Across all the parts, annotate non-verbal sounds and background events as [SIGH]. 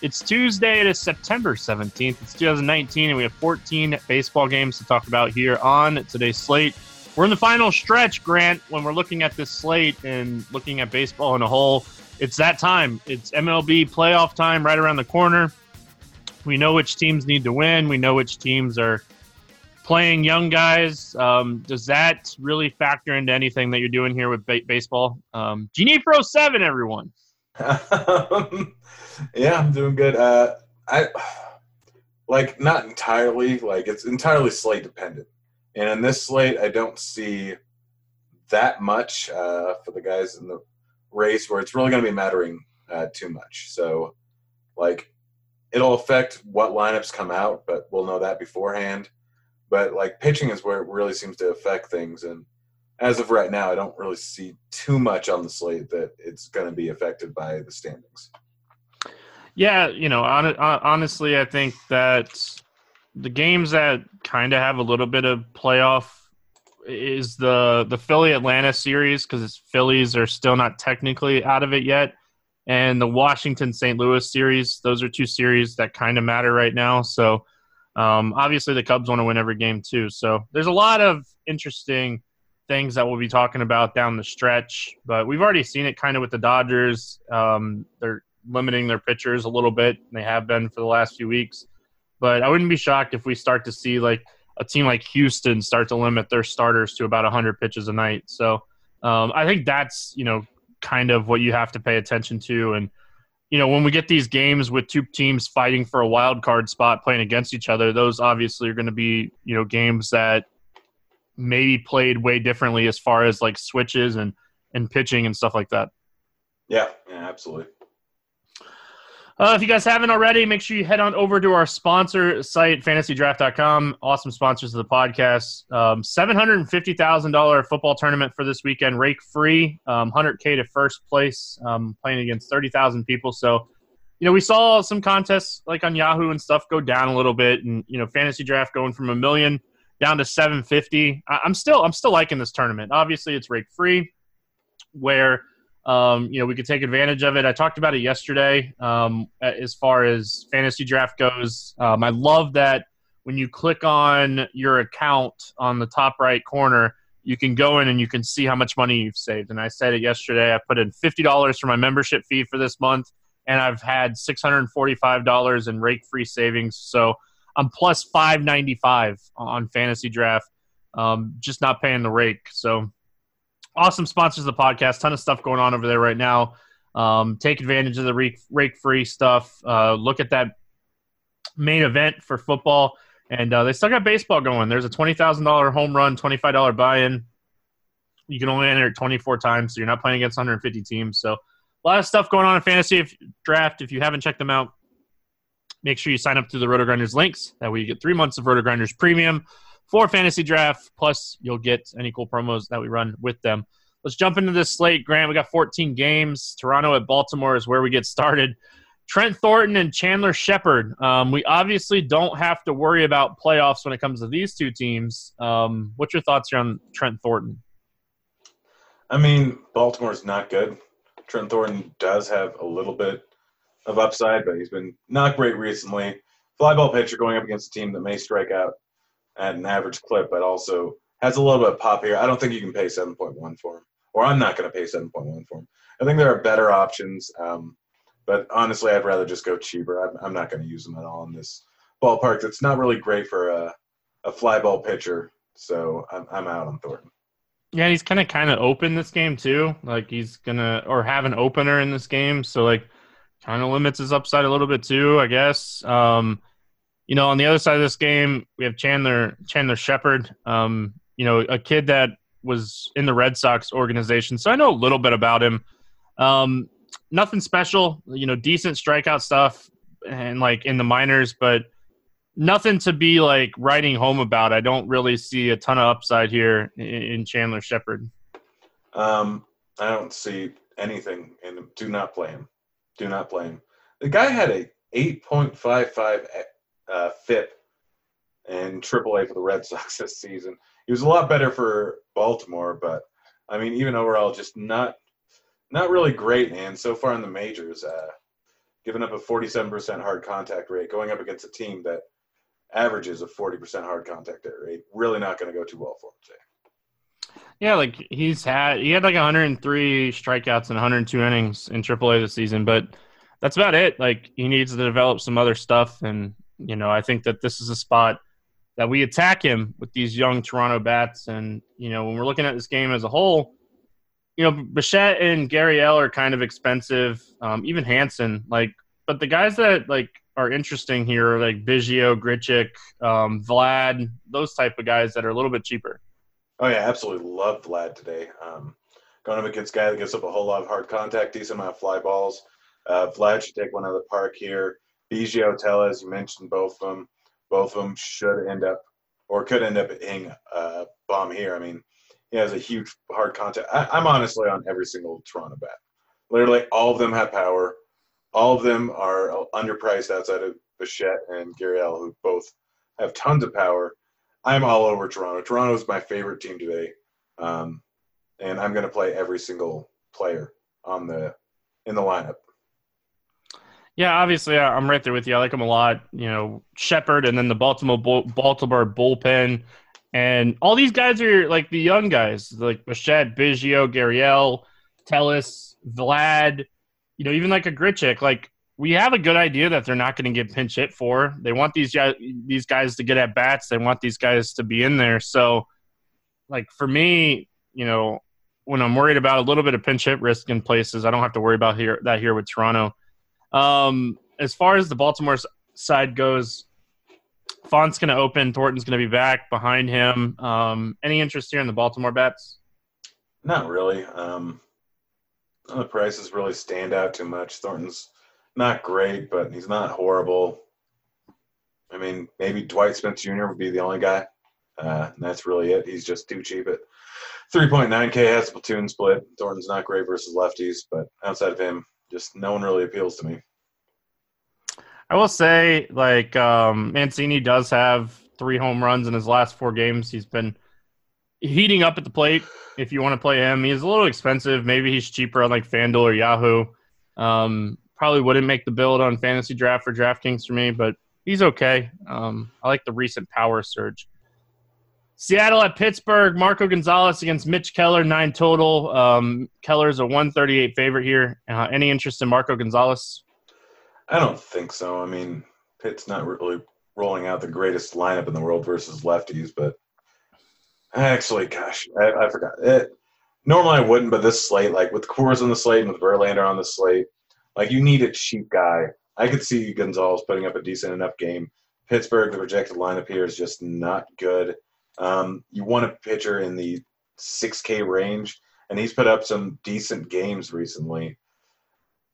It's Tuesday, it is September 17th. It's 2019, and we have 14 baseball games to talk about here on today's slate. We're in the final stretch, Grant, when we're looking at this slate and looking at baseball in a whole. It's that time. It's MLB playoff time right around the corner. We know which teams need to win. We know which teams are playing young guys. Um, does that really factor into anything that you're doing here with ba- baseball? Um, Genie Pro 7, everyone. Um, [LAUGHS] [LAUGHS] yeah, I'm doing good. Uh, I like not entirely. Like it's entirely slate dependent, and in this slate, I don't see that much uh, for the guys in the race where it's really going to be mattering uh, too much. So, like, it'll affect what lineups come out, but we'll know that beforehand. But like pitching is where it really seems to affect things, and as of right now, I don't really see too much on the slate that it's going to be affected by the standings. Yeah, you know, on, honestly, I think that the games that kind of have a little bit of playoff is the the Philly Atlanta series because Phillies are still not technically out of it yet, and the Washington St. Louis series. Those are two series that kind of matter right now. So um, obviously, the Cubs want to win every game too. So there's a lot of interesting things that we'll be talking about down the stretch. But we've already seen it kind of with the Dodgers. Um, they're limiting their pitchers a little bit. And they have been for the last few weeks. But I wouldn't be shocked if we start to see like a team like Houston start to limit their starters to about 100 pitches a night. So um, I think that's you know kind of what you have to pay attention to. And you know when we get these games with two teams fighting for a wild card spot playing against each other, those obviously are going to be you know games that maybe played way differently as far as like switches and and pitching and stuff like that. Yeah, yeah, absolutely. Uh, if you guys haven't already, make sure you head on over to our sponsor site, fantasydraft.com. Awesome sponsors of the podcast. Um, $750,000 football tournament for this weekend, rake free, um, 100K to first place, um, playing against 30,000 people. So, you know, we saw some contests like on Yahoo and stuff go down a little bit, and, you know, fantasy draft going from a million down to 750. I, I'm still, I'm still liking this tournament. Obviously, it's rake free, where um, you know, we could take advantage of it. I talked about it yesterday um, as far as fantasy draft goes. Um, I love that when you click on your account on the top right corner, you can go in and you can see how much money you've saved. And I said it yesterday. I put in fifty dollars for my membership fee for this month, and I've had six hundred and forty-five dollars in rake-free savings. So I'm plus five ninety-five on fantasy draft, um, just not paying the rake. So awesome sponsors of the podcast. Ton of stuff going on over there right now. Um, take advantage of the rake, free stuff. Uh, look at that main event for football, and uh, they still got baseball going. There's a twenty thousand dollar home run, twenty five dollar buy in. You can only enter it twenty four times, so you're not playing against 150 teams. So a lot of stuff going on in fantasy if, draft. If you haven't checked them out, make sure you sign up through the Roto Grinders links. That way you get three months of Roto Grinders premium for fantasy draft. Plus, you'll get any cool promos that we run with them. Let's jump into this slate, Grant. We got 14 games. Toronto at Baltimore is where we get started. Trent Thornton and Chandler Shepard. Um, we obviously don't have to worry about playoffs when it comes to these two teams. Um, what's your thoughts here on Trent Thornton? I mean, Baltimore's not good. Trent Thornton does have a little bit of upside, but he's been not great recently. Flyball pitcher going up against a team that may strike out at an average clip, but also has a little bit of pop here. I don't think you can pay 7.1 for him, or I'm not going to pay 7.1 for him. I think there are better options, um, but honestly, I'd rather just go cheaper. I'm, I'm not going to use them at all in this ballpark. It's not really great for a, a fly ball pitcher, so I'm, I'm out on Thornton. Yeah, he's kind of kind of open this game too. Like he's gonna or have an opener in this game, so like kind of limits his upside a little bit too, I guess. Um, you know, on the other side of this game, we have Chandler Chandler Shepard. Um, you know, a kid that was in the Red Sox organization, so I know a little bit about him. Um, nothing special, you know, decent strikeout stuff and like in the minors, but nothing to be like writing home about. I don't really see a ton of upside here in, Chandler Shepard. Um, I don't see anything in him. Do not play him. Do not play him. The guy had a 8.55 uh, FIP in AAA for the Red Sox this season. He was a lot better for Baltimore, but I mean, even overall, just not not really great. And so far in the majors, uh, giving up a 47% hard contact rate, going up against a team that averages a 40% hard contact rate, really not going to go too well for him today. Yeah, like he's had he had like 103 strikeouts and 102 innings in AAA this season, but that's about it. Like he needs to develop some other stuff, and you know I think that this is a spot that we attack him with these young Toronto bats. And you know when we're looking at this game as a whole, you know Bichette and Gurriel are kind of expensive, um, even Hanson. Like, but the guys that like are interesting here are like Biggio, Grichuk, um, Vlad, those type of guys that are a little bit cheaper. Oh yeah, absolutely love Vlad today. Um, going up against guy that gives up a whole lot of hard contact, decent amount of fly balls. Uh, Vlad should take one out of the park here. Biggio, as you mentioned both of them. Both of them should end up, or could end up hitting a bomb here. I mean, he has a huge hard contact. I, I'm honestly on every single Toronto bat. Literally, all of them have power. All of them are underpriced outside of Bichette and Gurriel, who both have tons of power. I'm all over Toronto. Toronto is my favorite team today, um, and I'm going to play every single player on the in the lineup. Yeah, obviously, I'm right there with you. I like him a lot. You know, Shepard, and then the Baltimore Baltimore bullpen, and all these guys are like the young guys, like Bichette, Biggio, Gurriel, Tellez, Vlad. You know, even like a Grichuk. Like we have a good idea that they're not going to get pinch hit for. They want these guys, these guys to get at bats. They want these guys to be in there. So, like for me, you know, when I'm worried about a little bit of pinch hit risk in places, I don't have to worry about here that here with Toronto. Um, as far as the Baltimore side goes, Font's going to open. Thornton's going to be back behind him. Um, any interest here in the Baltimore bets? Not really. Um, the prices really stand out too much. Thornton's not great, but he's not horrible. I mean, maybe Dwight Smith Jr. would be the only guy. Uh, and that's really it. He's just too cheap at 3.9K. Has a platoon split. Thornton's not great versus lefties, but outside of him, just no one really appeals to me. I will say, like um, Mancini does have three home runs in his last four games. He's been heating up at the plate. If you want to play him, he's a little expensive. Maybe he's cheaper on like FanDuel or Yahoo. Um, probably wouldn't make the build on fantasy draft for DraftKings for me, but he's okay. Um, I like the recent power surge. Seattle at Pittsburgh. Marco Gonzalez against Mitch Keller, nine total. Um, Keller's a 138 favorite here. Uh, any interest in Marco Gonzalez? I don't think so. I mean, Pitt's not really rolling out the greatest lineup in the world versus lefties, but actually, gosh, I, I forgot it. Normally I wouldn't, but this slate, like with Coors on the slate and with Verlander on the slate, like you need a cheap guy. I could see Gonzalez putting up a decent enough game. Pittsburgh, the projected lineup here is just not good. Um, you want a pitcher in the 6K range, and he's put up some decent games recently.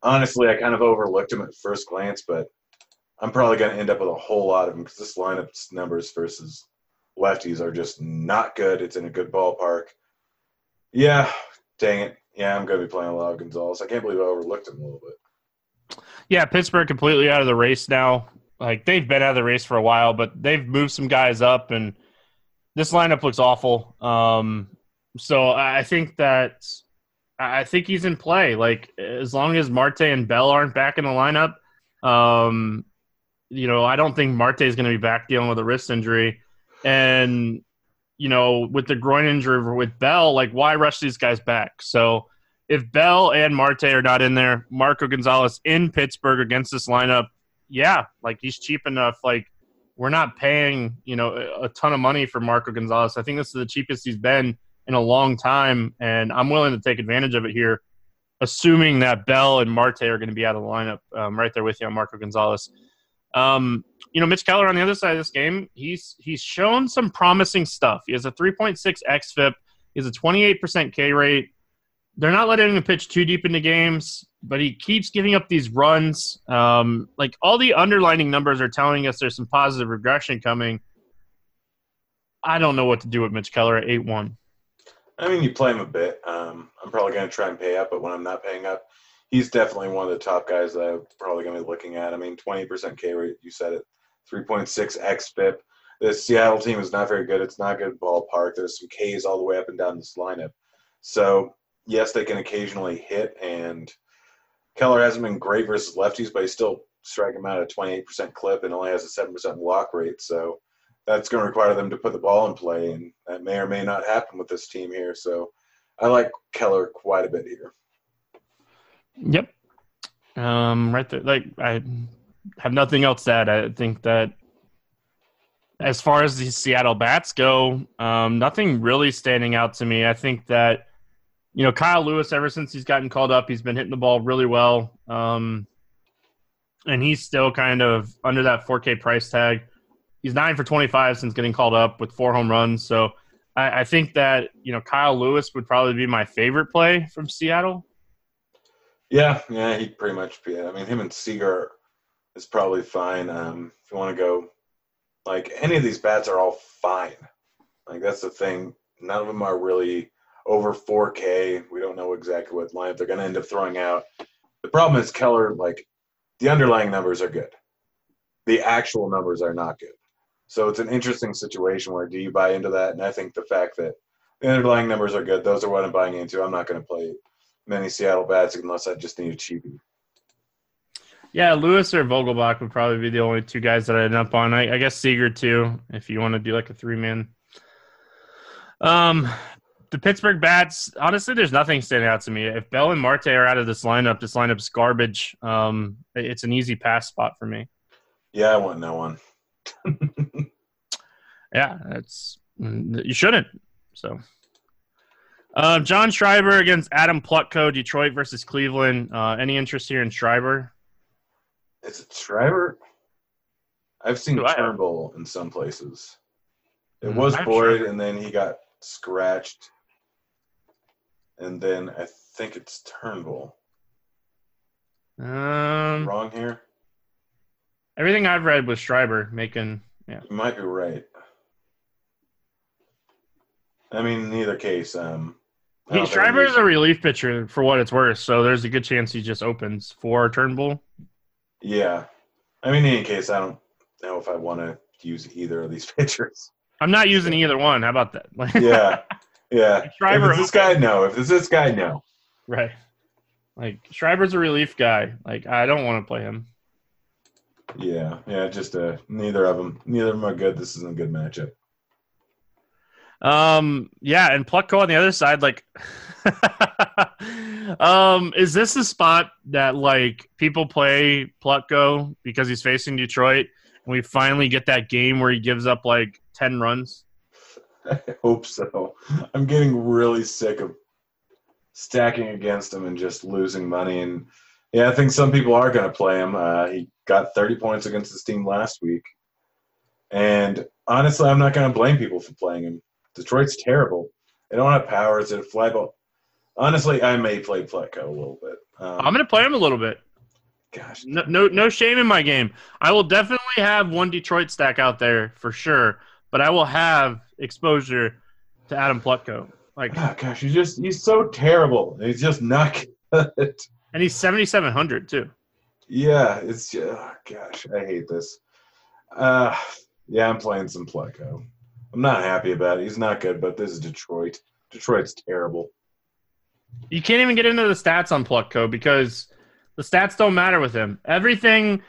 Honestly, I kind of overlooked him at first glance, but I'm probably going to end up with a whole lot of him because this lineup's numbers versus lefties are just not good. It's in a good ballpark. Yeah, dang it. Yeah, I'm going to be playing a lot of Gonzalez. I can't believe I overlooked him a little bit. Yeah, Pittsburgh completely out of the race now. Like they've been out of the race for a while, but they've moved some guys up and this lineup looks awful. Um, so I think that I think he's in play. Like as long as Marte and Bell aren't back in the lineup, um, you know, I don't think Marte is going to be back dealing with a wrist injury, and you know, with the groin injury with Bell, like why rush these guys back? So if Bell and Marte are not in there, Marco Gonzalez in Pittsburgh against this lineup, yeah, like he's cheap enough. Like we're not paying you know a ton of money for Marco Gonzalez. I think this is the cheapest he's been in a long time, and I'm willing to take advantage of it here, assuming that Bell and Marte are going to be out of the lineup. Um, right there with you on Marco Gonzalez. Um, you know, Mitch Keller on the other side of this game, he's he's shown some promising stuff. He has a 3.6 xFIP. He has a 28% K rate. They're not letting him pitch too deep into games, but he keeps giving up these runs. Um, like all the underlining numbers are telling us there's some positive regression coming. I don't know what to do with Mitch Keller at eight one. I mean, you play him a bit. Um, I'm probably going to try and pay up, but when I'm not paying up, he's definitely one of the top guys that I'm probably going to be looking at. I mean, 20% K rate, you said it, 3.6 xFIP. The Seattle team is not very good. It's not a good ballpark. There's some Ks all the way up and down this lineup. So, yes, they can occasionally hit, and Keller hasn't been great versus lefties, but he's still striking them out at a 28% clip and only has a 7% walk rate. So, that's going to require them to put the ball in play, and that may or may not happen with this team here. So I like Keller quite a bit here. Yep. Um, right there. Like I have nothing else to add. I think that as far as the Seattle bats go, um, nothing really standing out to me. I think that you know Kyle Lewis, ever since he's gotten called up, he's been hitting the ball really well, um, and he's still kind of under that 4K price tag he's nine for 25 since getting called up with four home runs. So I, I, think that, you know, Kyle Lewis would probably be my favorite play from Seattle. Yeah, yeah, he'd pretty much, yeah. I mean, him and Seager is probably fine. Um, if you want to go, like, any of these bats are all fine. Like, that's the thing. None of them are really over 4K. We don't know exactly what lineup they're going to end up throwing out. The problem is Keller, like, the underlying numbers are good. The actual numbers are not good. So it's an interesting situation where do you buy into that? And I think the fact that the underlying numbers are good, those are what I'm buying into. I'm not going to play many Seattle bats unless I just need a cheapie. Yeah, Lewis or Vogelbach would probably be the only two guys that I end up on. I, I guess Seager too, if you want to do like a three man. Um, the Pittsburgh bats. Honestly, there's nothing standing out to me. If Bell and Marte are out of this lineup, this lineup's garbage. Um, it's an easy pass spot for me. Yeah, I want no one. [LAUGHS] yeah, that's you shouldn't. So, uh, John Schreiber against Adam Plutko, Detroit versus Cleveland. Uh, any interest here in Schreiber? Is it Schreiber? I've seen Turnbull in some places. It mm, was Boyd, and then he got scratched, and then I think it's Turnbull. Um, wrong here. Everything I've read was Schreiber making. Yeah, you might be right. I mean, in either case, um, he, Schreiber is a relief pitcher for what it's worth, so there's a good chance he just opens for Turnbull. Yeah, I mean, in any case, I don't know if I want to use either of these [LAUGHS] pitchers. I'm not using either one. How about that? yeah, [LAUGHS] yeah. Schreiber, if this guy, no. If it's this guy, no. Right. Like Schreiber's a relief guy. Like I don't want to play him. Yeah, yeah, just uh, neither of them, neither of them are good. This isn't a good matchup. Um, yeah, and Plutko on the other side, like, [LAUGHS] um, is this a spot that like people play Plutko because he's facing Detroit, and we finally get that game where he gives up like ten runs? I [LAUGHS] hope so. I'm getting really sick of stacking against him and just losing money and yeah, I think some people are going to play him. Uh, he got 30 points against this team last week. And honestly, I'm not going to blame people for playing him. Detroit's terrible. They don't have power. It's a fly ball. Honestly, I may play Plutko a little bit. Um, I'm going to play him a little bit. Gosh, no, no, no shame in my game. I will definitely have one Detroit stack out there for sure, but I will have exposure to Adam Plutko. Like, oh, gosh, he's just he's so terrible. He's just not good. [LAUGHS] And he's 7,700 too. Yeah, it's oh gosh, I hate this. Uh, yeah, I'm playing some Plutko. I'm not happy about it. He's not good, but this is Detroit. Detroit's terrible. You can't even get into the stats on Plutko because the stats don't matter with him. Everything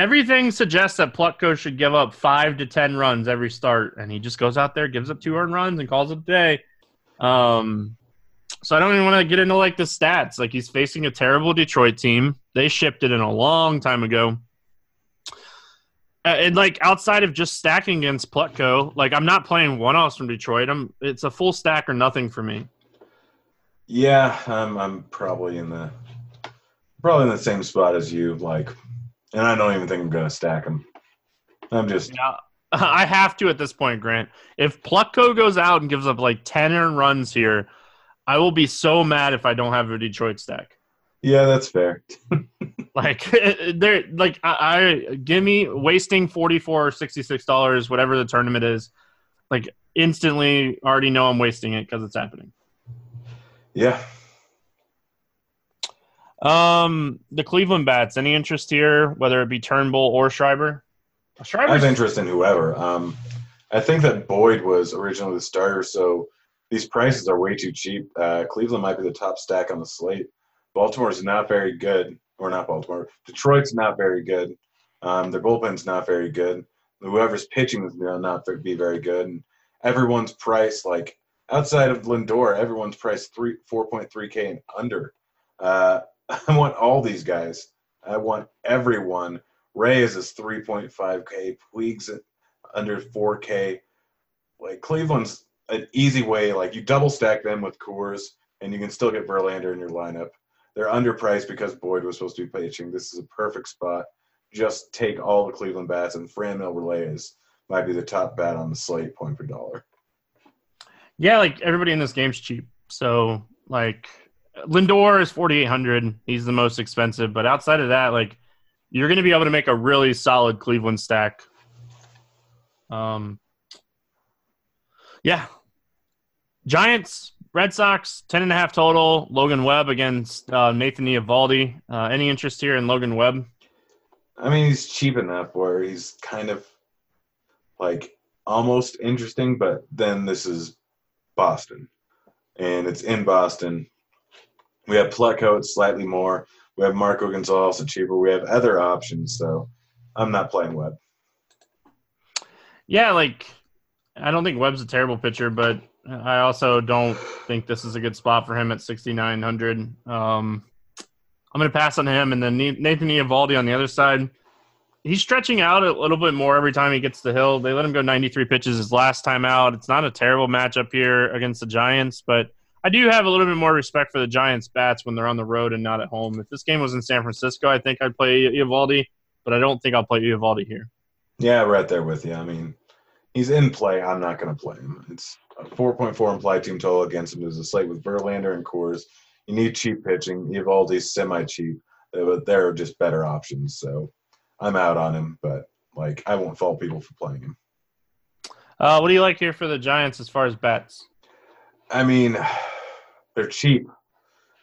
everything suggests that Plutko should give up five to ten runs every start, and he just goes out there, gives up two earned runs, and calls it a day. Um, so I don't even want to get into like the stats. Like he's facing a terrible Detroit team. They shipped it in a long time ago. Uh, and like outside of just stacking against Plutko, like I'm not playing one offs from Detroit. I'm it's a full stack or nothing for me. Yeah, I'm I'm probably in the probably in the same spot as you. Like, and I don't even think I'm gonna stack them. I'm just. Yeah, [LAUGHS] I have to at this point, Grant. If Plutko goes out and gives up like ten runs here, I will be so mad if I don't have a Detroit stack. Yeah, that's fair. [LAUGHS] like [LAUGHS] they're like I, I give me wasting 44 or 66 dollars whatever the tournament is like instantly already know i'm wasting it because it's happening Yeah. Um the cleveland bats any interest here whether it be turnbull or schreiber I have interest in whoever. Um, I think that Boyd was originally the starter, so these prices are way too cheap. Uh, Cleveland might be the top stack on the slate. Baltimore's not very good, or not Baltimore. Detroit's not very good. Um, their bullpen's not very good. Whoever's pitching is going to not be very good. And everyone's price, like outside of Lindor, everyone's price three, four point three k and under. Uh, [LAUGHS] I want all these guys. I want everyone. Reyes is three point five k. Puig's under four k. Like Cleveland's an easy way. Like you double stack them with Coors, and you can still get Verlander in your lineup. They're underpriced because Boyd was supposed to be pitching. This is a perfect spot. Just take all the Cleveland bats, and Franmil Reyes might be the top bat on the slate, point per dollar. yeah like everybody in this game's cheap so like lindor is 4800 he's the most expensive but outside of that like you're going to be able to make a really solid cleveland stack. Um yeah. Giants red sox 10 and a half total. Logan webb against uh, nathan Eovaldi. Uh, any interest here in logan webb? I mean, he's cheap enough where he's kind of like almost interesting, but then this is Boston, and it's in Boston. We have it's slightly more. We have Marco Gonzalez, cheaper. We have other options, so I'm not playing Webb. yeah like i don't think webb's a terrible pitcher but i also don't think this is a good spot for him at 6900 um I'm going to pass on him, and then Nathan Eovaldi on the other side. He's stretching out a little bit more every time he gets the hill. They let him go 93 pitches his last time out. It's not a terrible matchup here against the Giants, but I do have a little bit more respect for the Giants bats when they're on the road and not at home. If this game was in San Francisco, I think I'd play Eovaldi, but I don't think I'll play Eovaldi here. Yeah, right there with you. I mean, he's in play. I'm not going to play him. It's a 4.4 implied team total against him. There's a slate with Verlander and Coors. You need cheap pitching. Eovaldi's semi-cheap, but there are just better options. So I'm out on him, but like I won't fault people for playing him. Uh, what do you like here for the Giants as far as bats? I mean, [SIGHS] they're cheap.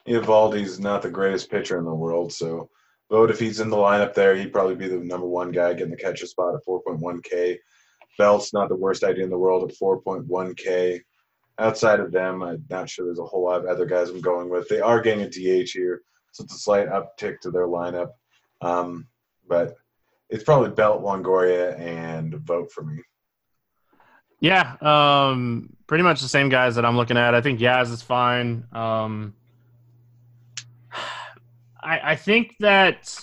Eovaldi's not the greatest pitcher in the world, so Vogt if he's in the lineup there, he'd probably be the number one guy getting the catcher spot at 4.1K. Belt's not the worst idea in the world at 4.1K. Outside of them, I'm not sure there's a whole lot of other guys I'm going with. They are getting a DH here, so it's a slight uptick to their lineup. Um, but it's probably Belt, Longoria, and Vogt for me. Yeah, um, pretty much the same guys that I'm looking at. I think Yaz is fine. Um, I, I think that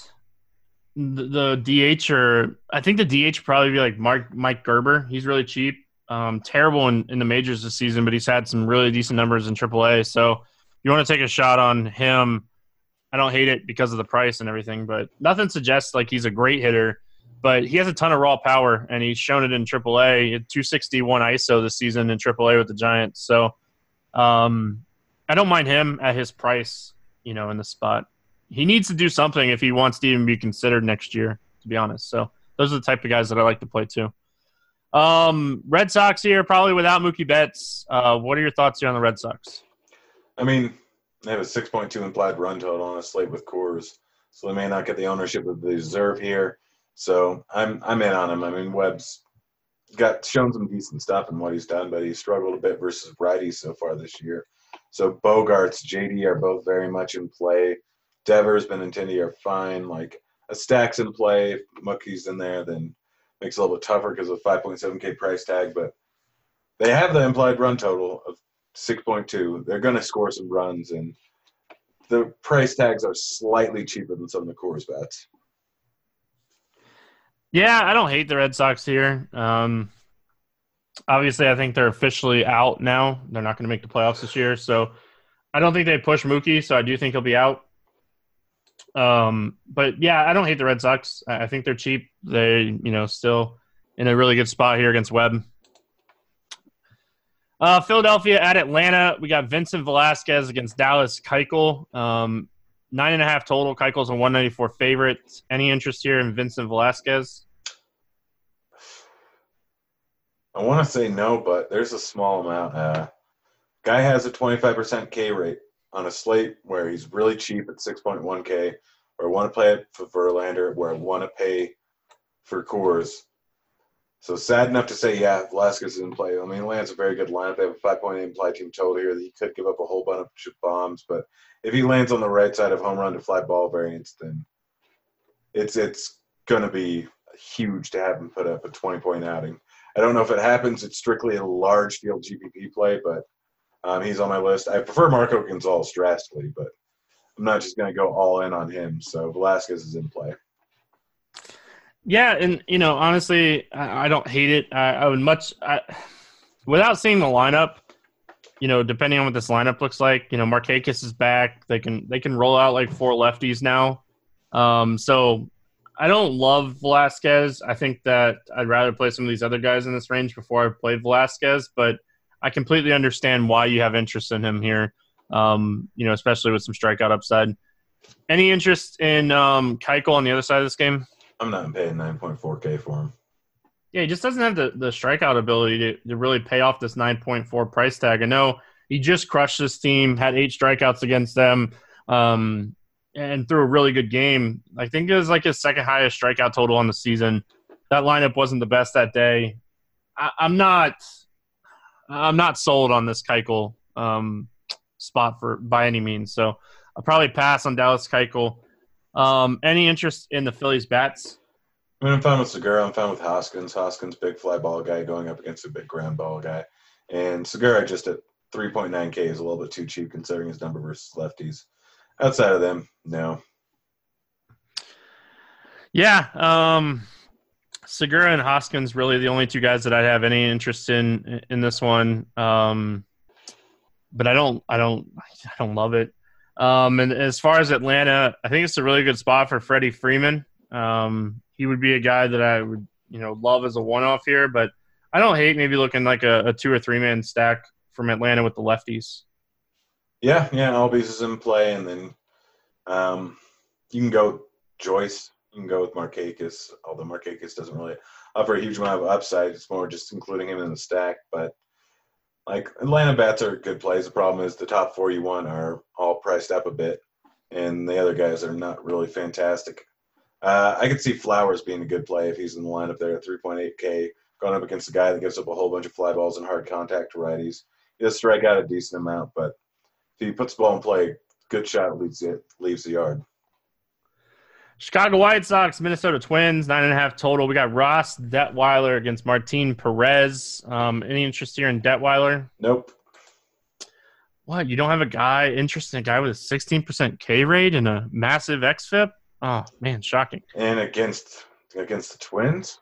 the, the DH or I think the DH probably be like Mark Mike Gerber. He's really cheap. Um, terrible in, in the majors this season, but he's had some really decent numbers in AAA. So you want to take a shot on him. I don't hate it because of the price and everything, but nothing suggests like he's a great hitter. But he has a ton of raw power, and he's shown it in AAA. 261 ISO this season in AAA with the Giants. So um, I don't mind him at his price, you know, in the spot. He needs to do something if he wants to even be considered next year, to be honest. So those are the type of guys that I like to play too. Um, Red Sox here, probably without Mookie Betts. Uh, what are your thoughts here on the Red Sox? I mean, they have a 6.2 implied run total on a slate with Coors, so they may not get the ownership that they deserve here. So I'm I'm in on him. I mean, Webb's got shown some decent stuff in what he's done, but he's struggled a bit versus righties so far this year. So Bogaerts, JD are both very much in play. Devers, Benintendi are fine. Like a stack's in play. If Mookie's in there, then makes it a little bit tougher because of 5.7k price tag. But they have the implied run total of 6.2. They're going to score some runs, and the price tags are slightly cheaper than some of the Coors bets. Yeah, I don't hate the Red Sox here. Um, obviously, I think they're officially out now. They're not going to make the playoffs this year, so I don't think they push Mookie. So I do think he'll be out. Um, but yeah, I don't hate the Red Sox. I think they're cheap. They, you know, still in a really good spot here against Webb. Uh, Philadelphia at Atlanta. We got Vincent Velasquez against Dallas Keuchel. Um, nine and a half total. Keuchel's a 194 favorite. Any interest here in Vincent Velasquez? I want to say no, but there's a small amount. Uh, guy has a 25% K rate on a slate where he's really cheap at 6.1K, or I want to play it for Verlander, where I want to pay for Coors. So sad enough to say, yeah, Velasquez is in play. I mean, Atlanta's a very good lineup. They have a 5.8 implied team total here he could give up a whole bunch of bombs, but if he lands on the right side of home run to fly ball variance, then it's it's going to be huge to have him put up a 20 point outing. I don't know if it happens. It's strictly a large field GPP play, but um, he's on my list. I prefer Marco Gonzalez drastically, but I'm not just going to go all in on him. So Velasquez is in play. Yeah, and you know, honestly, I, I don't hate it. I, I would much, I, without seeing the lineup, you know, depending on what this lineup looks like, you know, Markakis is back. They can they can roll out like four lefties now. Um, so I don't love Velasquez. I think that I'd rather play some of these other guys in this range before I played Velasquez, but I completely understand why you have interest in him here. Um, you know, especially with some strikeout upside. Any interest in um, Keuchel on the other side of this game? I'm not paying 9.4K for him. Yeah, he just doesn't have the, the strikeout ability to, to really pay off this 9.4 price tag. I know he just crushed this team, had eight strikeouts against them, um, and threw a really good game. I think it was like his second highest strikeout total on the season. That lineup wasn't the best that day. I, am not, I'm not sold on this Keuchel um, spot for by any means. So I'll probably pass on Dallas Keuchel. Um, any interest in the Phillies bats? I mean, I'm fine with Segura. I'm fine with Hoskins. Hoskins, big fly ball guy going up against a big ground ball guy. And Segura just at 3.9K is a little bit too cheap considering his number versus lefties. Outside of them, no. Yeah. Um, Segura and Hoskins really the only two guys that I'd have any interest in in this one. Um, but I don't, I don't, I don't love it. Um, and as far as Atlanta, I think it's a really good spot for Freddie Freeman. Um, he would be a guy that I would, you know, love as a one-off here. But I don't hate maybe looking like a, a two or three-man stack from Atlanta with the lefties. Yeah, yeah, Albies is in play, and then um, you can go Joyce. You can go with Markakis, although Markakis doesn't really offer a huge amount of upside. It's more just including him in the stack. But like Atlanta bats are good plays. The problem is the top four you want are all priced up a bit, and the other guys are not really fantastic. Uh, I could see Flowers being a good play if he's in the lineup there at 3.8K, going up against a guy that gives up a whole bunch of fly balls and hard contact to righties. He does strike out a decent amount, but he puts the ball in play, good shot leaves the, leaves the yard. Chicago White Sox, Minnesota Twins, nine and a half total. We got Ross Detwiler against Martin Perez. Um, any interest here in Detwiler? Nope. What? You don't have a guy interested in a guy with a 16% K rate and a massive XFIP? Oh man, shocking. And against against the Twins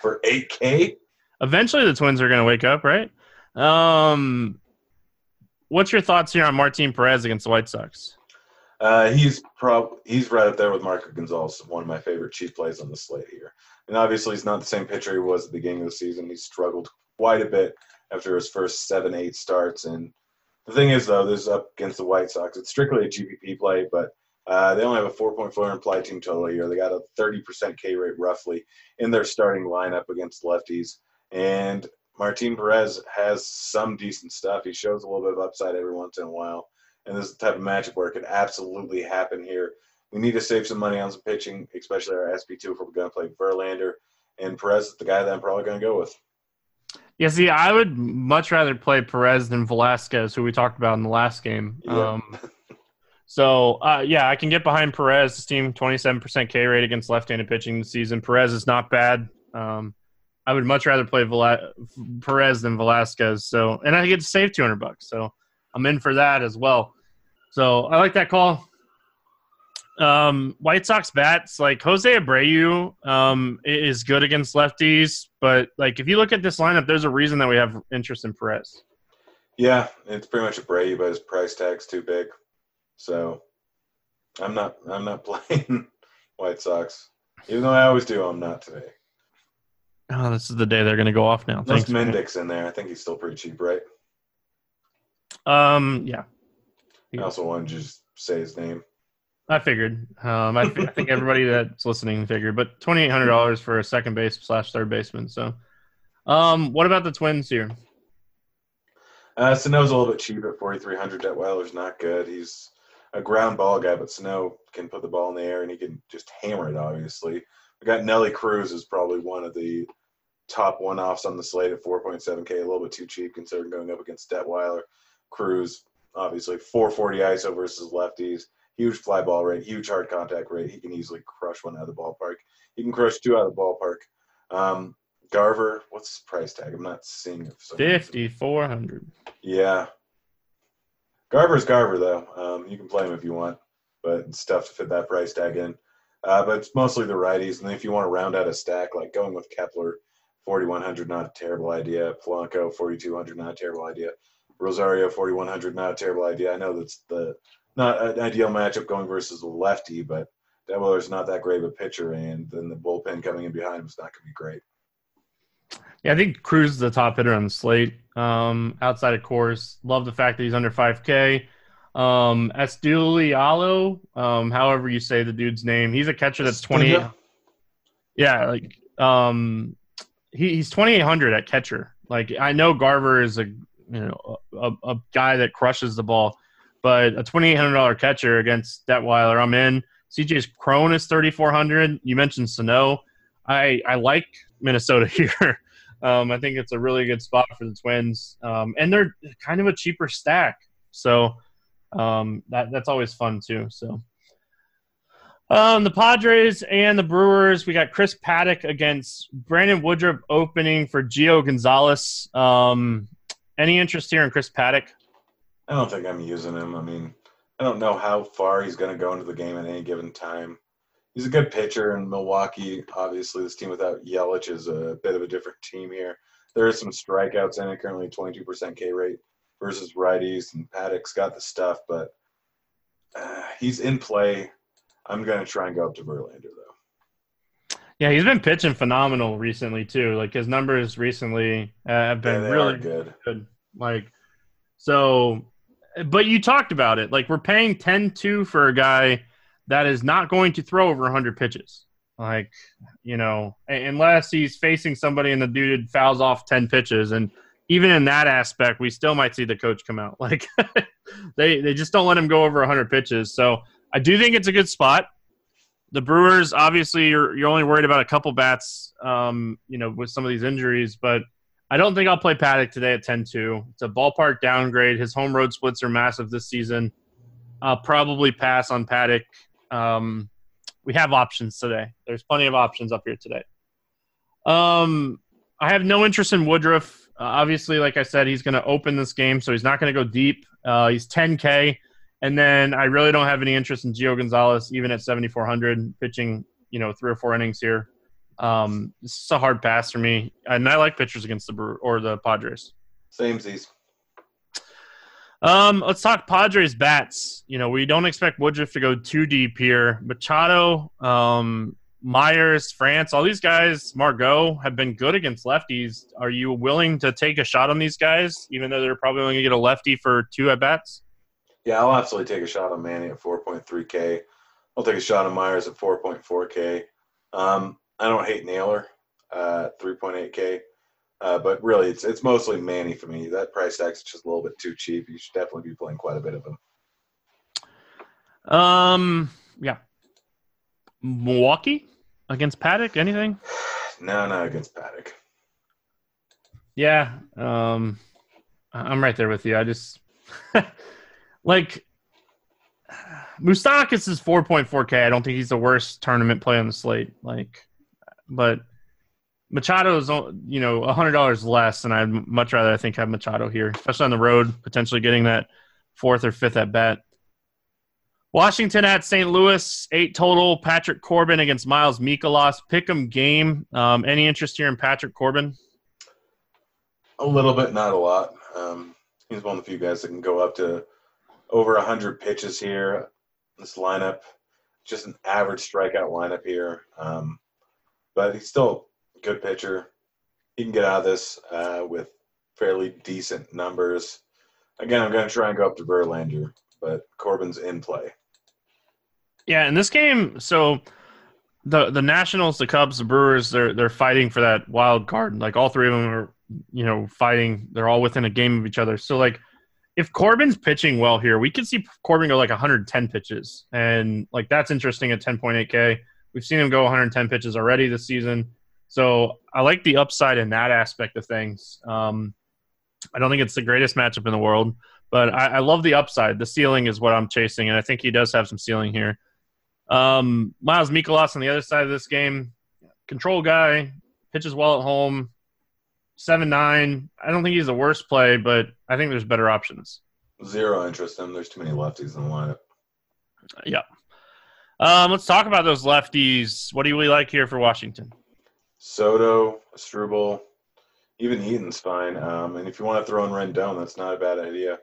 for 8K. Eventually, the Twins are going to wake up, right? Um, what's your thoughts here on Martin Perez against the White Sox? Uh, he's prob he's right up there with Marco Gonzalez, one of my favorite cheap plays on the slate here. And obviously, he's not the same pitcher he was at the beginning of the season. He struggled quite a bit after his first seven, eight starts. And the thing is, though, this is up against the White Sox. It's strictly a GPP play, but uh, they only have a 4.4 implied team total here. They got a 30% K rate roughly in their starting lineup against lefties. And Martin Perez has some decent stuff. He shows a little bit of upside every once in a while. And this is the type of matchup where it could absolutely happen here. We need to save some money on some pitching, especially our SP2 if we're going to play Verlander. And Perez is the guy that I'm probably going to go with. Yeah, see, I would much rather play Perez than Velasquez, who we talked about in the last game. Yeah. Um, so, uh, yeah, I can get behind Perez. This team, 27% K rate against left handed pitching this season. Perez is not bad. Um, I would much rather play Perez than Velasquez. So, and I get to save 200 bucks. So, I'm in for that as well. So, I like that call. Um, White Sox bats like Jose Abreu um, is good against lefties, but like if you look at this lineup, there's a reason that we have interest in Perez. Yeah, it's pretty much Abreu, but his price tag's too big. So I'm not I'm not [LAUGHS] playing White Sox. Even though I always do, I'm not today. Oh, this is the day they're going to go off now. Unless Thanks. Mendick's in there. I think he's still pretty cheap, right? Um, yeah, I also wanted to just say his name. I figured. Um, I, I think everybody that's listening figured. But twenty eight hundred dollars for a second base slash third baseman. So, um, what about the Twins here? Uh, Sano's a little bit cheap at 4,300. Detwiler's not good. He's a ground ball guy, but Sano can put the ball in the air and he can just hammer it, obviously. We got Nelly Cruz is probably one of the top one offs on the slate at 4.7K, a little bit too cheap considering going up against Detwiler. Cruz, obviously, 440 ISO versus lefties. Huge fly ball rate, huge hard contact rate. He can easily crush one out of the ballpark. He can crush two out of the ballpark. Um, Garver, what's his price tag? I'm not seeing it. Fifty four hundred. Yeah. Garver's Garver though. Um, you can play him if you want, but it's tough to fit that price tag in. Uh, but it's mostly the righties, and if you want to round out a stack, like going with Kepler, 4100, not a terrible idea. Polanco, 4200, not a terrible idea. Rosario, 4100, not a terrible idea. I know that's the not an ideal matchup going versus a lefty, but Detwiler's not that great of a pitcher, and then the bullpen coming in behind him is not going to be great. Yeah, I think Cruz is the top hitter on the slate. Um, outside of Coors, love the fact that he's under 5K. Um, Astudillo, um, however you say the dude's name, he's a catcher that's 20. Yeah, like um, he, he's 2800 at catcher. Like I know Garver is a you know a, a guy that crushes the ball, but a $2800 catcher against Detwiler, I'm in. CJ's Cron is 3400. You mentioned Sano. I I like Minnesota [LAUGHS] here. Um, I think it's a really good spot for the Twins, um, and they're kind of a cheaper stack, so um, that that's always fun too. So, um, the Padres and the Brewers, we got Chris Paddack against Brandon Woodruff opening for Gio Gonzalez. Um, any interest here in Chris Paddack? I don't think I'm using him. I mean, I don't know how far he's going to go into the game at any given time he's a good pitcher in Milwaukee. Obviously, this team without Yelich is a bit of a different team here. There are some strikeouts in it, currently 22% K rate versus righties, and Paddack's got the stuff, but uh, he's in play. I'm going to try and go up to Verlander, though. Yeah, he's been pitching phenomenal recently, too. Like, his numbers recently uh, have been Yeah, really good. good. Like, so, but you talked about it. Like, we're paying 10 2 for a guy that is not going to throw over 100 pitches. Like, you know, unless he's facing somebody and the dude fouls off 10 pitches. And even in that aspect, we still might see the coach come out. [LAUGHS] Like, they, they just don't let him go over 100 pitches. So I do think it's a good spot. The Brewers, obviously, you're, you're only worried about a couple bats, um, you know, with some of these injuries, but I don't think I'll play Paddack today at 10 2. It's a ballpark downgrade. His home road splits are massive this season. I'll probably pass on Paddack um, we have options today. There's plenty of options up here today. Um, I have no interest in Woodruff. Uh, obviously, like I said, he's going to open this game, so he's not going to go deep. Uh, he's 10K. And then I really don't have any interest in Gio Gonzalez, even at 7,400, pitching, you know, three or four innings here. Um, this is a hard pass for me. And I like pitchers against the Brew or the Padres. Same Z's. Um, let's talk Padres bats. You know, we don't expect Woodruff to go too deep here. Machado, um, Myers, France, all these guys, Margot, have been good against lefties. Are you willing to take a shot on these guys, even though they're probably only going to get a lefty for two at bats? Yeah, I'll absolutely take a shot on Manny at 4.3K. I'll take a shot on Myers at 4.4K. Um, I don't hate Naylor uh, at 3.8K. Uh, but really, it's it's mostly Manny for me. That price tag's just a little bit too cheap. You should definitely be playing quite a bit of him. Um, yeah. Milwaukee against Paddack. Anything? [SIGHS] No, not against Paddack. Yeah. Um, I'm right there with you. I just [LAUGHS] like Moustakas is 4.4K. I don't think he's the worst tournament play on the slate. Like, but Machado is you know hundred dollars less, and I'd much rather I think have Machado here, especially on the road, potentially getting that fourth or fifth at bat. Washington at St. Louis, eight total. Patrick Corbin against Miles Mikolas. Pick'em game. Um, any interest here in Patrick Corbin? A little bit, not a lot. Um, he's one of the few guys that can go up to over hundred pitches here. This lineup, just an average strikeout lineup here, um, but he's still a good pitcher. He can get out of this uh, with fairly decent numbers. Again, I'm going to try and go up to Verlander, but Corbin's in play. Yeah, in this game, so the the Nationals, the Cubs, the Brewers, they're they're fighting for that wild card. Like all three of them are, you know, fighting. They're all within a game of each other. So like, if Corbin's pitching well here, we could see Corbin go like 110 pitches, and like that's interesting at 10.8k. We've seen him go 110 pitches already this season. So I like the upside in that aspect of things. Um, I don't think it's the greatest matchup in the world, but I, I, love the upside. The ceiling is what I'm chasing, and I think he does have some ceiling here. Um, Miles Mikolas on the other side of this game, control guy, pitches well at home, seven nine. I don't think he's the worst play, but I think there's better options. Zero interest in him. There's too many lefties in the lineup. Yeah. Um, let's talk about those lefties. What do we like here for Washington? Soto, Struble, even Eaton's fine. Um, and if you want to throw in Rendon, that's not a bad idea.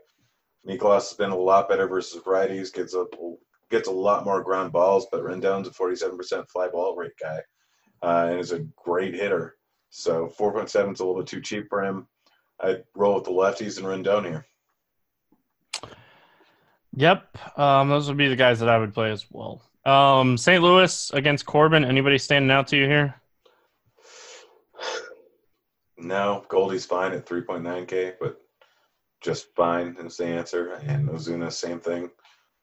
Mikolas has been a lot better versus righties. Gets a gets a lot more ground balls, but Rendon's a 47% fly ball rate guy, uh, and is a great hitter. So 4.7 is a little bit too cheap for him. I'd roll with the lefties and Rendon here. Yep, um, those would be the guys that I would play as well. Um, St. Louis against Corbin. Anybody standing out to you here? No, Goldie's fine at 3.9K, but just fine is the answer. And Ozuna, same thing.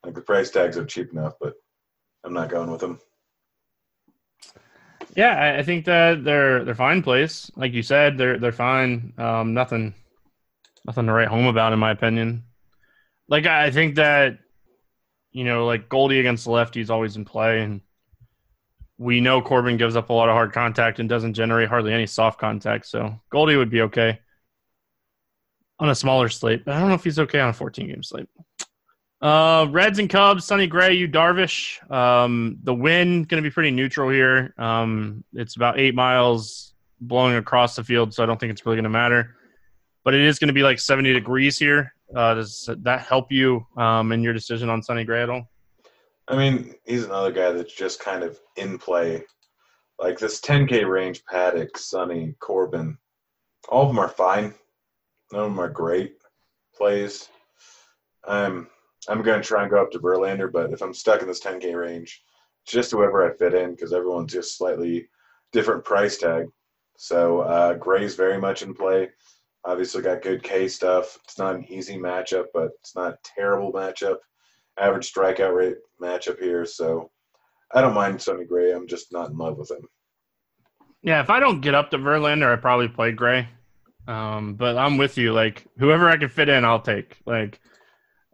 Like the price tags are cheap enough, but I'm not going with them. Yeah, I think that they're they're fine plays. Like you said, they're they're fine. Um, nothing, nothing to write home about, in my opinion. Like I think that, you know, like Goldie against the lefty is always in play, and we know Corbin gives up a lot of hard contact and doesn't generate hardly any soft contact. So Goldie would be okay on a smaller slate, but I don't know if he's okay on a 14 game slate. Uh, Reds and Cubs, Sonny Gray, you Darvish. Um, the wind going to be pretty neutral here. Um, it's about eight miles blowing across the field, so I don't think it's really going to matter. But it is going to be like 70 degrees here. Uh, does that help you um, in your decision on Sonny Gray at all? I mean, he's another guy that's just kind of in play. Like this 10K range, Paddack, Sonny, Corbin, all of them are fine. None of them are great plays. I'm I'm going to try and go up to Verlander, but if I'm stuck in this 10K range, just whoever I fit in because everyone's just slightly different price tag. So uh, Gray's very much in play. Obviously got good K stuff. It's not an easy matchup, but it's not a terrible matchup average strikeout rate matchup here. So I don't mind Sonny Gray. I'm just not in love with him. Yeah, if I don't get up to Verlander, I probably play Gray. Um, but I'm with you. Like whoever I can fit in, I'll take. Like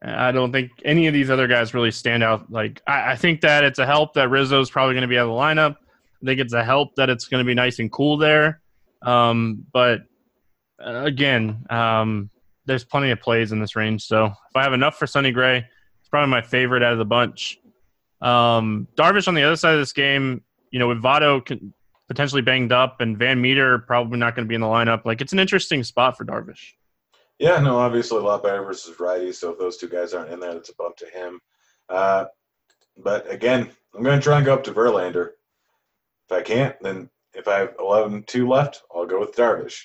I don't think any of these other guys really stand out. Like I, I think that it's a help that Rizzo's probably going to be out of the lineup. I think it's a help that it's going to be nice and cool there. Um, but uh, again, um, there's plenty of plays in this range. So if I have enough for Sonny Gray, it's probably my favorite out of the bunch. Um, Darvish on the other side of this game, you know, with Votto potentially banged up and Van Meter probably not going to be in the lineup, like it's an interesting spot for Darvish. Yeah, no, obviously a lot better versus righty. So if those two guys aren't in there, it's a bump to him. Uh, but again, I'm going to try and go up to Verlander. If I can't, then if I have 11 2 left, I'll go with Darvish.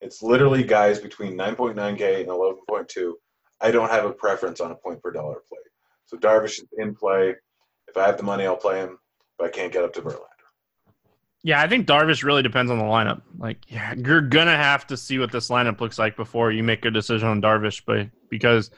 It's literally guys between 9.9K and 11.2. I don't have a preference on a point per dollar play. So Darvish is in play. If I have the money, I'll play him. If I can't get up to Verlander. Yeah, I think Darvish really depends on the lineup. Like, yeah, you're gonna have to see what this lineup looks like before you make a decision on Darvish, but because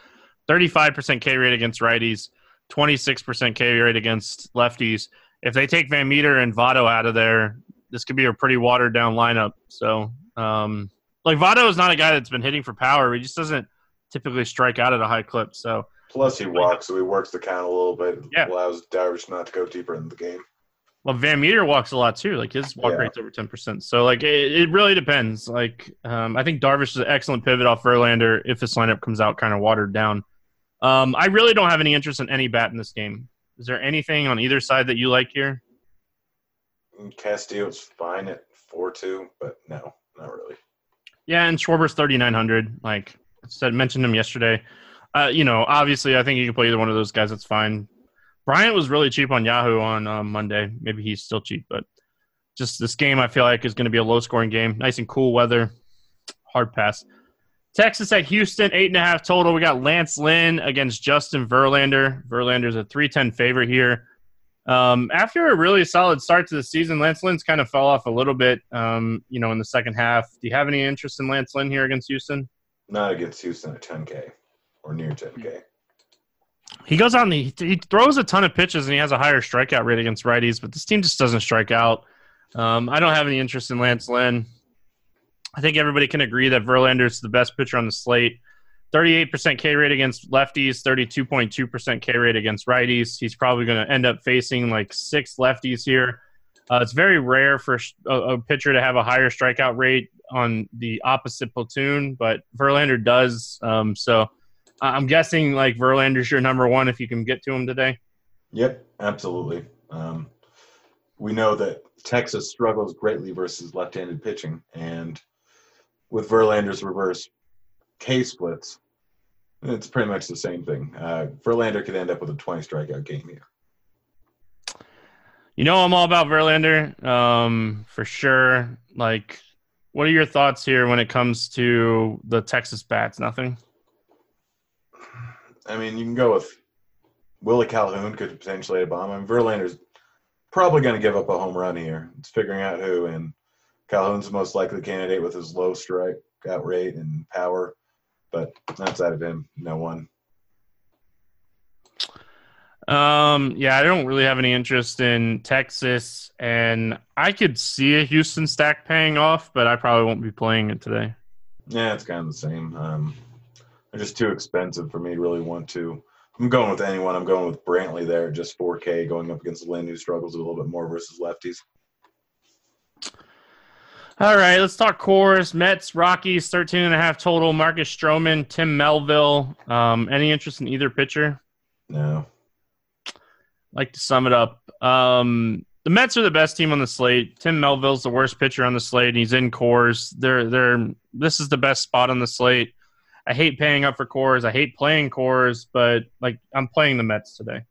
35% K rate against righties, 26% K rate against lefties. If they take Van Meter and Votto out of there, this could be a pretty watered down lineup. So, um, like Votto is not a guy that's been hitting for power. He just doesn't typically strike out at a high clip. So Plus, he walks, so he works the count a little bit. Yeah. Allows Darvish not to go deeper in the game. Well, Van Meter walks a lot too. Like his walk yeah. rate's over ten percent. So like it, it, really depends. Like um, I think Darvish is an excellent pivot off Verlander if this lineup comes out kind of watered down. Um, I really don't have any interest in any bat in this game. Is there anything on either side that you like here? Castillo's fine at four two, but no, not really. Yeah, and Schwarber's thirty nine hundred. Like I said, mentioned him yesterday. Uh, you know, obviously, I think you can play either one of those guys. That's fine. Bryant was really cheap on Yahoo on uh, Monday. Maybe he's still cheap, but just this game, I feel like is going to be a low scoring game. Nice and cool weather. Hard pass. Texas at Houston, eight and a half total. We got Lance Lynn against Justin Verlander. Verlander's a 310 favorite here. Um, after a really solid start to the season, Lance Lynn's kind of fell off a little bit, um, you know, in the second half. Do you have any interest in Lance Lynn here against Houston? Not against Houston at 10K or near 10K. He goes on, the he throws a ton of pitches and he has a higher strikeout rate against righties, but this team just doesn't strike out. Um, I don't have any interest in Lance Lynn. I think everybody can agree that Verlander is the best pitcher on the slate. 38% K rate against lefties, 32.2% K rate against righties. He's probably going to end up facing like six lefties here. Uh, it's very rare for a, a, pitcher to have a higher strikeout rate on the opposite platoon, but Verlander does. Um, so I'm guessing like Verlander's your number one if you can get to him today. Yep, absolutely. Um, we know that Texas struggles greatly versus left-handed pitching, and with Verlander's reverse K splits, it's pretty much the same thing. Uh, Verlander could end up with a 20 strikeout game here. You know, I'm all about Verlander um, for sure. Like, what are your thoughts here when it comes to the Texas bats? Nothing. I mean, you can go with Willie Calhoun could potentially hit a bomb. I mean, Verlander's probably going to give up a home run here. It's figuring out who, and Calhoun's the most likely candidate with his low strikeout rate and power. But outside of him, no one. Um, yeah, I don't really have any interest in Texas, and I could see a Houston stack paying off, but I probably won't be playing it today. Yeah, it's kind of the same. Um, they're just too expensive for me to really want to. I'm going with anyone. I'm going with Brantley there, just 4K, going up against Lynn, who struggles a little bit more versus lefties. All right, let's talk Coors. Mets, Rockies, 13 and a half total. Marcus Stroman, Tim Melville. Um, any interest in either pitcher? No. Like to sum it up. Um, the Mets are the best team on the slate. Tim Melville's the worst pitcher on the slate. And he's in Coors. They're they're this is the best spot on the slate. I hate paying up for Coors. I hate playing Coors, but like I'm playing the Mets today.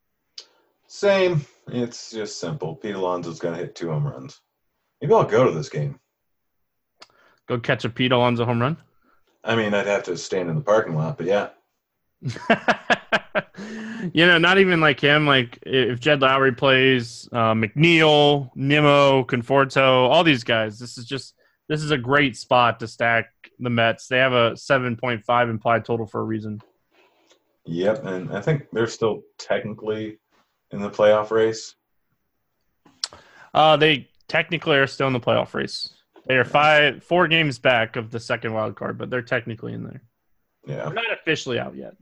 Same. It's just simple. Pete Alonso's going to hit two home runs. Maybe I'll go to this game. Go catch a Pete Alonso home run. I mean, I'd have to stand in the parking lot, but yeah. [LAUGHS] you know, not even like him. Like if Jed Lowrie plays, uh, McNeil, Nimmo, Conforto, all these guys. This is just this is a great spot to stack the Mets. They have a 7.5 implied total for a reason. Yep, and I think they're still technically in the playoff race. Uh, they technically are still in the playoff race. They are five, four games back of the second wild card, but they're technically in there. Yeah, they're not officially out yet.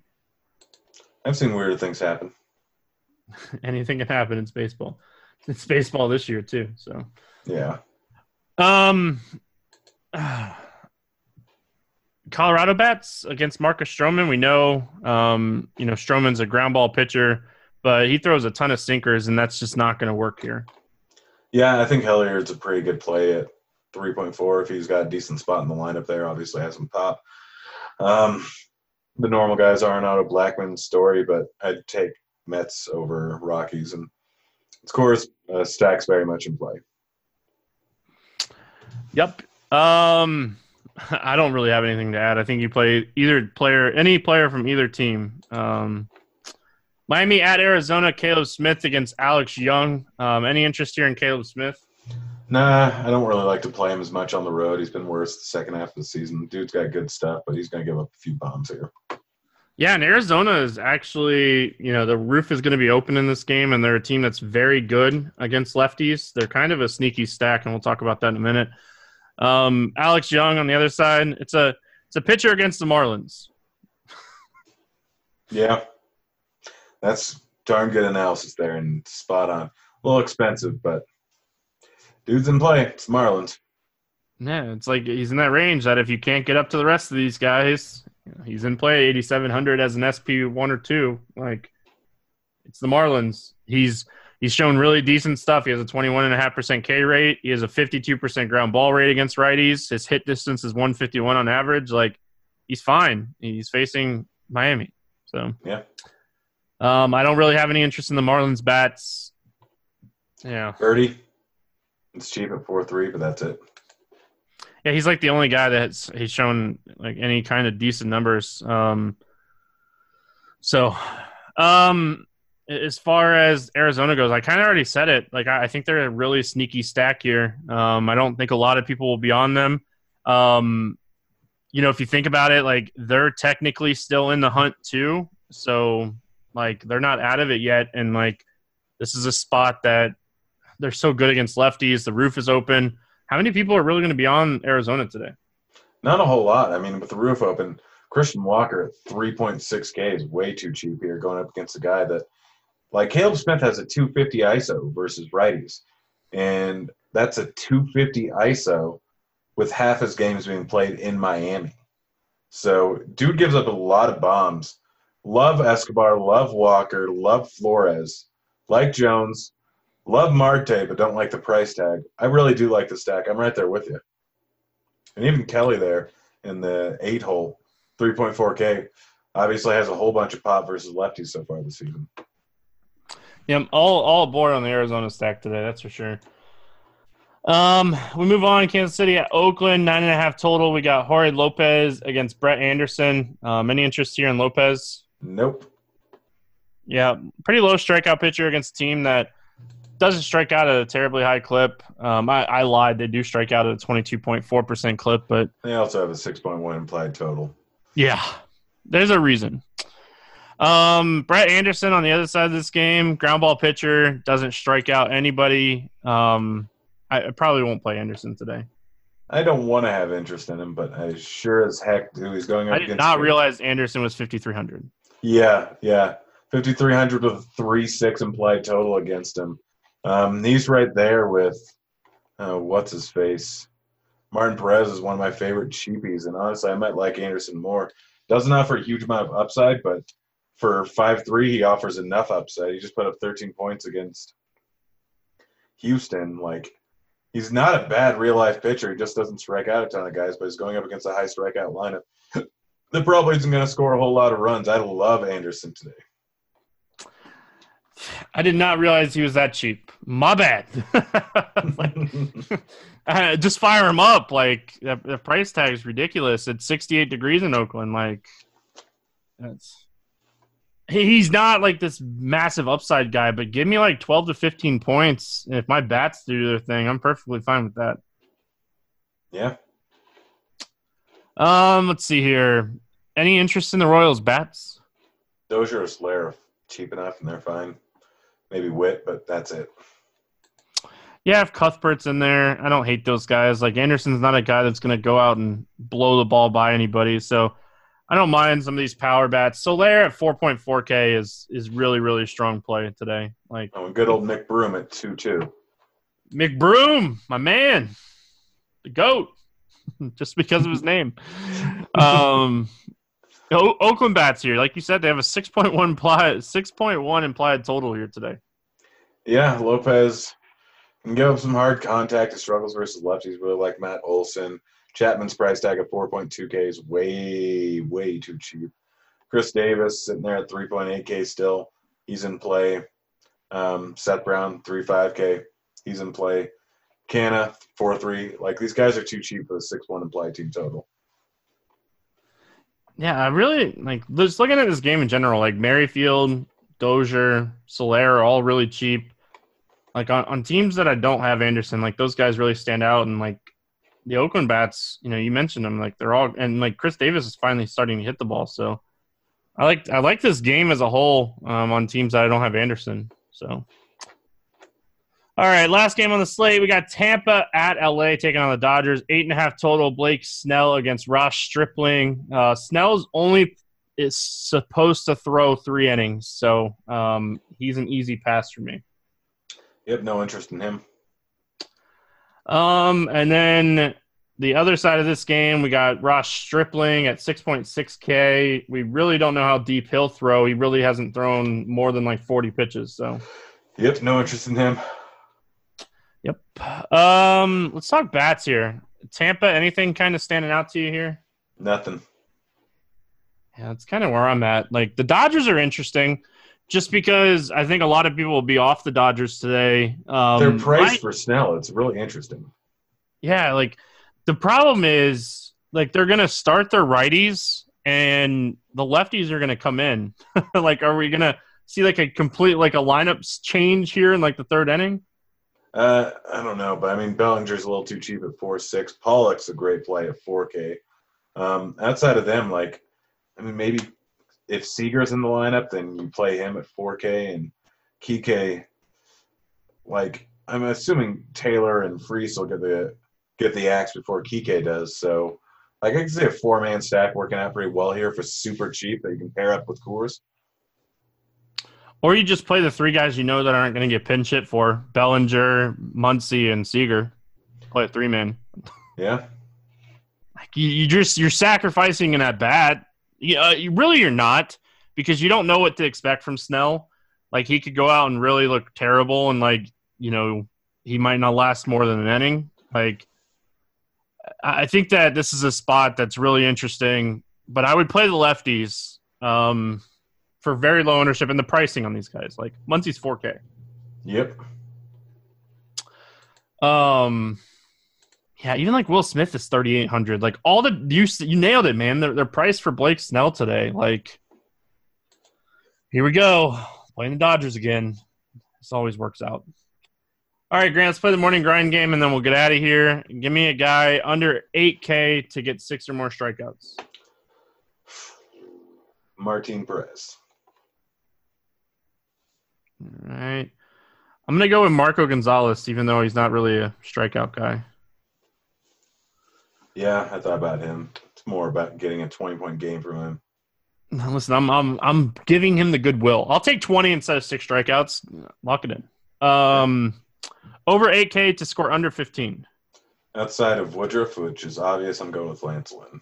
I've seen weirder things happen. [LAUGHS] Anything can happen. It's baseball. It's baseball this year too. So yeah. Um. Colorado bats against Marcus Stroman. We know, um, you know, Stroman's a ground ball pitcher, but he throws a ton of sinkers, and that's just not going to work here. Yeah, I think Hilliard's a pretty good play at 3.4 if he's got a decent spot in the lineup there. Obviously, has some pop. Um, the normal guys are Arenado Blackmon story, but I'd take Mets over Rockies, and of course, uh, stacks very much in play. Yep. Um, [LAUGHS] I don't really have anything to add. I think you play either player, any player from either team. Um, Miami at Arizona, Caleb Smith against Alex Young. Um, any interest here in Caleb Smith? Nah, I don't really like to play him as much on the road. He's been worse the second half of the season. Dude's got good stuff, but he's going to give up a few bombs here. Yeah, and Arizona is actually, you know, the roof is going to be open in this game, and they're a team that's very good against lefties. They're kind of a sneaky stack, and we'll talk about that in a minute. Um, Alex Young on the other side. It's a it's a pitcher against the Marlins. [LAUGHS] yeah, that's darn good analysis there and spot on. A little expensive, but dude's in play. It's Marlins. Yeah, it's like he's in that range that if you can't get up to the rest of these guys, he's in play 8700 as an SP one or two. Like it's the Marlins. He's He's shown really decent stuff. He has a 21.5% K rate. He has a 52% ground ball rate against righties. His hit distance is 151 on average. Like, he's fine. He's facing Miami. So, yeah. Um, I don't really have any interest in the Marlins bats. Yeah. Birdie. It's cheap at 4 3, but that's it. Yeah, he's like the only guy that's he's shown like any kind of decent numbers. Um, so, um, as far as Arizona goes, I kind of already said it. Like I, I, think they're a really sneaky stack here. Um, I don't think a lot of people will be on them. Um, you know, if you think about it, like they're technically still in the hunt too. So like they're not out of it yet, and like this is a spot that they're so good against lefties. The roof is open. How many people are really going to be on Arizona today? Not a whole lot. I mean, with the roof open, Christian Walker at 3.6K is way too cheap here going up against a guy that, like Caleb Smith has a 250 ISO versus righties. And that's a 250 ISO with half his games being played in Miami. So, dude gives up a lot of bombs. Love Escobar, love Walker, love Flores, like Jones, love Marte, but don't like the price tag. I really do like the stack. I'm right there with you. And even Kelly there in the eight hole, 3.4K, obviously has a whole bunch of pop versus lefties so far this season. Yeah, I'm all all aboard on the Arizona stack today. That's for sure. Um, we move on. Kansas City at Oakland, nine and a half total. We got Jorge Lopez against Brett Anderson. Um, any interest here in Lopez? Nope. Yeah, pretty low strikeout pitcher against a team that doesn't strike out at a terribly high clip. Um, I, I, lied; they do strike out at a twenty-two point four percent clip, but they also have a six point one implied total. Yeah, there's a reason. Um, Brett Anderson on the other side of this game, ground ball pitcher, doesn't strike out anybody. Um, I, I probably won't play Anderson today. I don't want to have interest in him, but I sure as heck do. He's going up I did not realize Anderson was 5,300. Yeah, yeah. 5,300 with 3 6 implied total against him. Um, he's right there with, uh, what's his face? Martin Perez is one of my favorite cheapies, and honestly, I might like Anderson more. Doesn't offer a huge amount of upside, but for 5 3, he offers enough upside. He just put up 13 points against Houston. Like, he's not a bad real life pitcher. He just doesn't strike out a ton of guys, but he's going up against a high strikeout lineup that probably isn't going to score a whole lot of runs. I love Anderson today. I did not realize he was that cheap. My bad. [LAUGHS] like, [LAUGHS] uh, just fire him up. Like the, the price tag is ridiculous. It's 68 degrees in Oakland. Like that's he's not like this massive upside guy, but give me like 12 to 15 points. If my bats do their thing, I'm perfectly fine with that. Yeah. Um, let's see here. Any interest in the Royals bats? Dozier or Soler cheap enough and they're fine. Maybe Whit, but that's it. Yeah, if Cuthbert's in there, I don't hate those guys. Like Anderson's not a guy that's going to go out and blow the ball by anybody, so I don't mind some of these power bats. Soler at 4.4K is is really really strong play today. Like oh, good old McBroom at two two. McBroom, my man, the goat, [LAUGHS] just because of his name. [LAUGHS] Um, o- Oakland bats here, like you said, they have a 6.1 implied 6.1 implied total here today. Yeah, Lopez can give up some hard contact. He struggles versus lefties. Really like Matt Olson. Chapman's price tag of 4.2K is way, way too cheap. Khris Davis sitting there at 3.8K still. He's in play. Um, Seth Brown, 3.5K. He's in play. Canha, 4.3. Like, these guys are too cheap for the 6-1 implied team total. Yeah, I really like just looking at this game in general. Like Merrifield, Dozier, Soler are all really cheap. Like on, on teams that I don't have Anderson, like those guys really stand out. And like the Oakland bats, you know, you mentioned them, like they're all and like Khris Davis is finally starting to hit the ball. So I like I like this game as a whole um, on teams that I don't have Anderson. So all right, last game on the slate. We got Tampa at LA taking on the Dodgers. Eight and a half total. Blake Snell against Ross Stripling. Uh, Snell's only is supposed to throw three innings, so um, he's an easy pass for me. Yep, no interest in him. Um, and then the other side of this game, we got Ross Stripling at 6.6K. We really don't know how deep he'll throw. He really hasn't thrown more than like 40 pitches. So, yep, no interest in him. Yep. Um, let's talk bats here. Tampa, anything kind of standing out to you here? Nothing. Yeah, that's kind of where I'm at. Like the Dodgers are interesting just because I think a lot of people will be off the Dodgers today. Um, Their price I, for Snell, it's really interesting. Yeah, like The problem is like they're gonna start their righties and the lefties are gonna come in. [LAUGHS] like, are we gonna see like a complete like a lineup change here in like the third inning? Uh, I don't know, but I mean Bellinger's a little too cheap at four six. Pollock's a great play at four K. Um, outside of them, like I mean maybe if Seager's in the lineup, then you play him at four K and Kike. Like I'm assuming Taylor and Freese will get the get the axe before Kike does. So like I can see a four man stack working out pretty well here for super cheap that you can pair up with Coors. Or you just play the three guys you know that aren't going to get pinch hit for Bellinger, Muncy, and Seager. Play a three man. Yeah. Like you, you just you're sacrificing in at bat. You, uh, you really you're not because you don't know what to expect from Snell. Like he could go out and really look terrible, and like you know he might not last more than an inning. Like I think that this is a spot that's really interesting, but I would play the lefties um, for very low ownership and the pricing on these guys. Like Muncy's 4K. Yep. Um, yeah, even like Will Smith is 3,800. Like all the you you nailed it, man. They're, they're priced for Blake Snell today. Like here we go, playing the Dodgers again. This always works out. All right, Grant, let's play the morning grind game and then we'll get out of here. Give me a guy under 8K to get six or more strikeouts. Martin Perez. All right. I'm going to go with Marco Gonzalez, even though he's not really a strikeout guy. Yeah, I thought about him. It's more about getting a 20 point game from him. Listen, I'm I'm I'm giving him the goodwill. I'll take 20 instead of six strikeouts. Lock it in. Um, over 8K to score under 15. Outside of Woodruff, which is obvious, I'm going with Lance Lynn.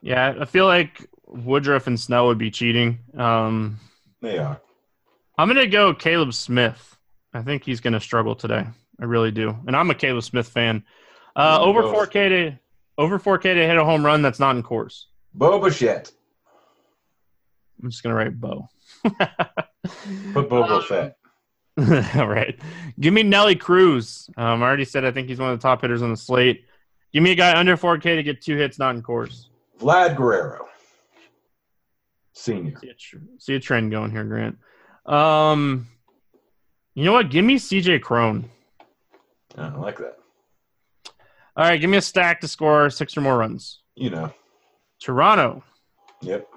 Yeah, I feel like Woodruff and Snell would be cheating. Um, they are. I'm going to go Caleb Smith. I think he's going to struggle today. I really do. And I'm a Caleb Smith fan. Uh, over 4K to over 4K to hit a home run that's not in Coors. Bo Bichette. I'm just going to write Bo. [LAUGHS] Put Bobo um, Fett. [LAUGHS] All right. Give me Nelly Cruz. Um, I already said I think he's one of the top hitters on the slate. Give me a guy under 4K to get two hits, not in Coors. Vlad Guerrero. Senior. See a, tr- see a trend going here, Grant. Um, you know what? Give me CJ Cron. I like that. All right, give me a stack to score six or more runs. You know. Toronto. Yep.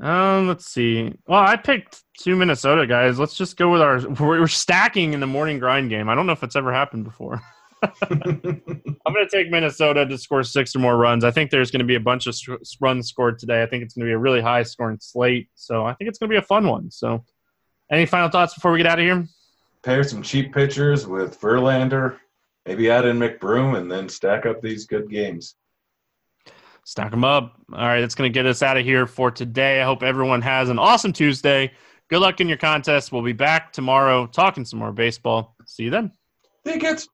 Um, let's see. Well, I picked two Minnesota guys. Let's just go with our. We're stacking in the morning grind game. I don't know if it's ever happened before. [LAUGHS] I'm going to take Minnesota to score six or more runs. I think there's going to be a bunch of runs scored today. I think it's going to be a really high scoring slate. So I think it's going to be a fun one. So, any final thoughts before we get out of here? Pair some cheap pitchers with Verlander, maybe add in McBroom, and then stack up these good games. Stack them up. All right, that's going to get us out of here for today. I hope everyone has an awesome Tuesday. Good luck in your contest. We'll be back tomorrow talking some more baseball. See you then. Tickets.